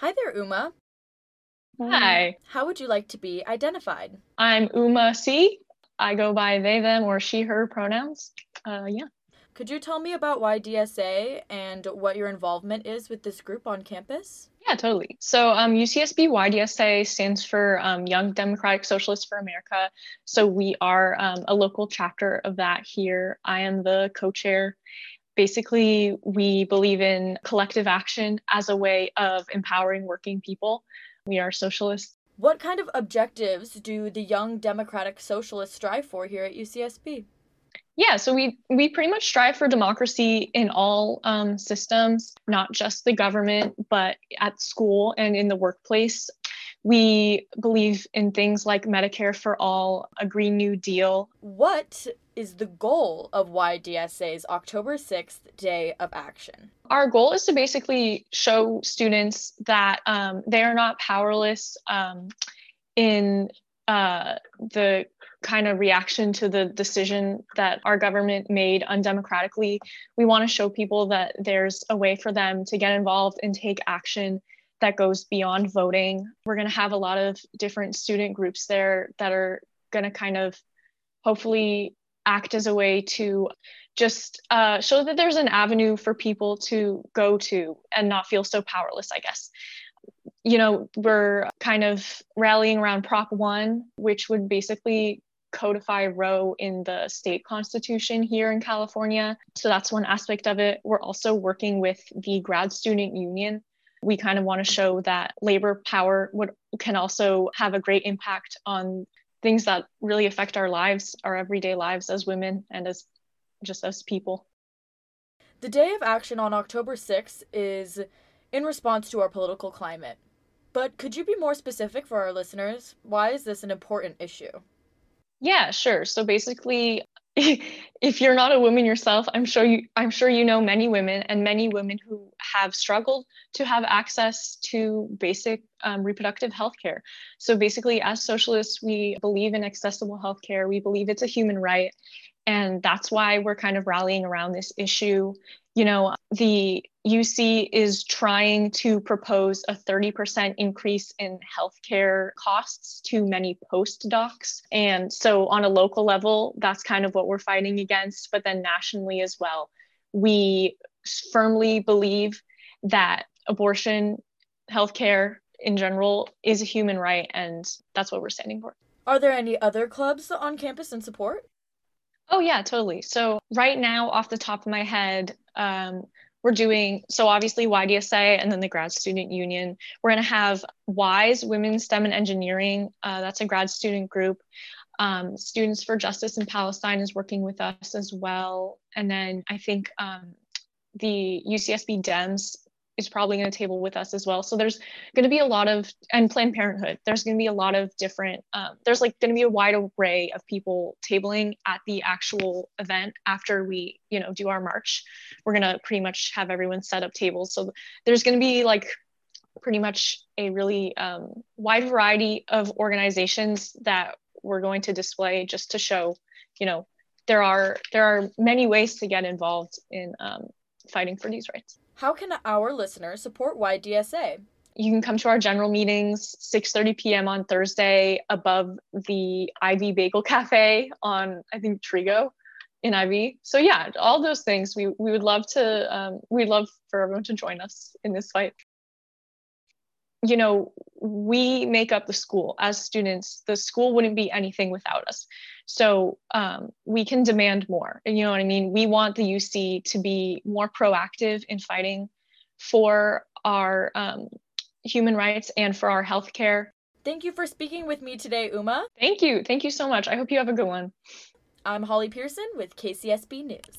Hi there, Uma. Hi, How would you like to be identified? I'm Uma C. I go by they, them, or she, her pronouns. Uh, yeah. Could you tell me about YDSA and what your involvement is with this group on campus? Yeah, totally. So um, UCSB YDSA stands for um, Young Democratic Socialists for America. So we are um, a local chapter of that here. I am the co-chair. Basically, we believe in collective action as a way of empowering working people. We are socialists. What kind of objectives do the Young Democratic Socialists strive for here at UCSB? Yeah, so we we pretty much strive for democracy in all um, systems, not just the government, but at school and in the workplace. We believe in things like Medicare for all, a Green New Deal. What is the goal of YDSA's October 6th Day of Action? Our goal is to basically show students that um, they are not powerless um, in uh, the kind of reaction to the decision that our government made undemocratically. We want to show people that there's a way for them to get involved and take action that goes beyond voting. We're going to have a lot of different student groups there that are going to kind of hopefully act as a way to just uh, show that there's an avenue for people to go to and not feel so powerless, I guess you know, we're kind of rallying around Prop 1, which would basically codify Roe in the state constitution here in California. So that's one aspect of it. We're also working with the grad student union. We kind of want to show that labor power would can also have a great impact on things that really affect our lives, our everyday lives as women and as just as people. The Day of Action on October 6th is in response to our political climate. But could you be more specific for our listeners? Why is this an important issue? Yeah, sure. So basically, if you're not a woman yourself, I'm sure you I'm sure you know many women and many women who have struggled to have access to basic um, reproductive health care. So basically, as socialists, we believe in accessible health care. We believe it's a human right. And that's why we're kind of rallying around this issue. You know, the UC is trying to propose a 30% increase in healthcare costs to many postdocs. And so, on a local level, that's kind of what we're fighting against, but then nationally as well. We firmly believe that abortion, healthcare in general, is a human right, and that's what we're standing for. Are there any other clubs on campus in support? Oh, yeah, totally. So, right now, off the top of my head, um, we're doing so obviously YDSA and then the grad student union. We're going to have WISE, Women STEM and Engineering. Uh, that's a grad student group. Um, Students for Justice in Palestine is working with us as well. And then I think um, the UCSB Dems is probably going to table with us as well. So there's going to be a lot of, and Planned Parenthood, there's going to be a lot of different, um, there's like going to be a wide array of people tabling at the actual event after we, you know, do our march. We're going to pretty much have everyone set up tables. So there's going to be like pretty much a really um, wide variety of organizations that we're going to display just to show, you know, there are there are many ways to get involved in um, fighting for these rights. How can our listeners support YDSA? You can come to our general meetings 6:30 p.m. on Thursday above the IV Bagel Cafe on I think Trigo in IV. So yeah, all those things. We we would love to um, we'd love for everyone to join us in this fight. You know, we make up the school as students. The school wouldn't be anything without us. So um, we can demand more. And you know what I mean? We want the UC to be more proactive in fighting for our um, human rights and for our healthcare. Thank you for speaking with me today, Uma. Thank you. Thank you so much. I hope you have a good one. I'm Holly Pearson with KCSB News.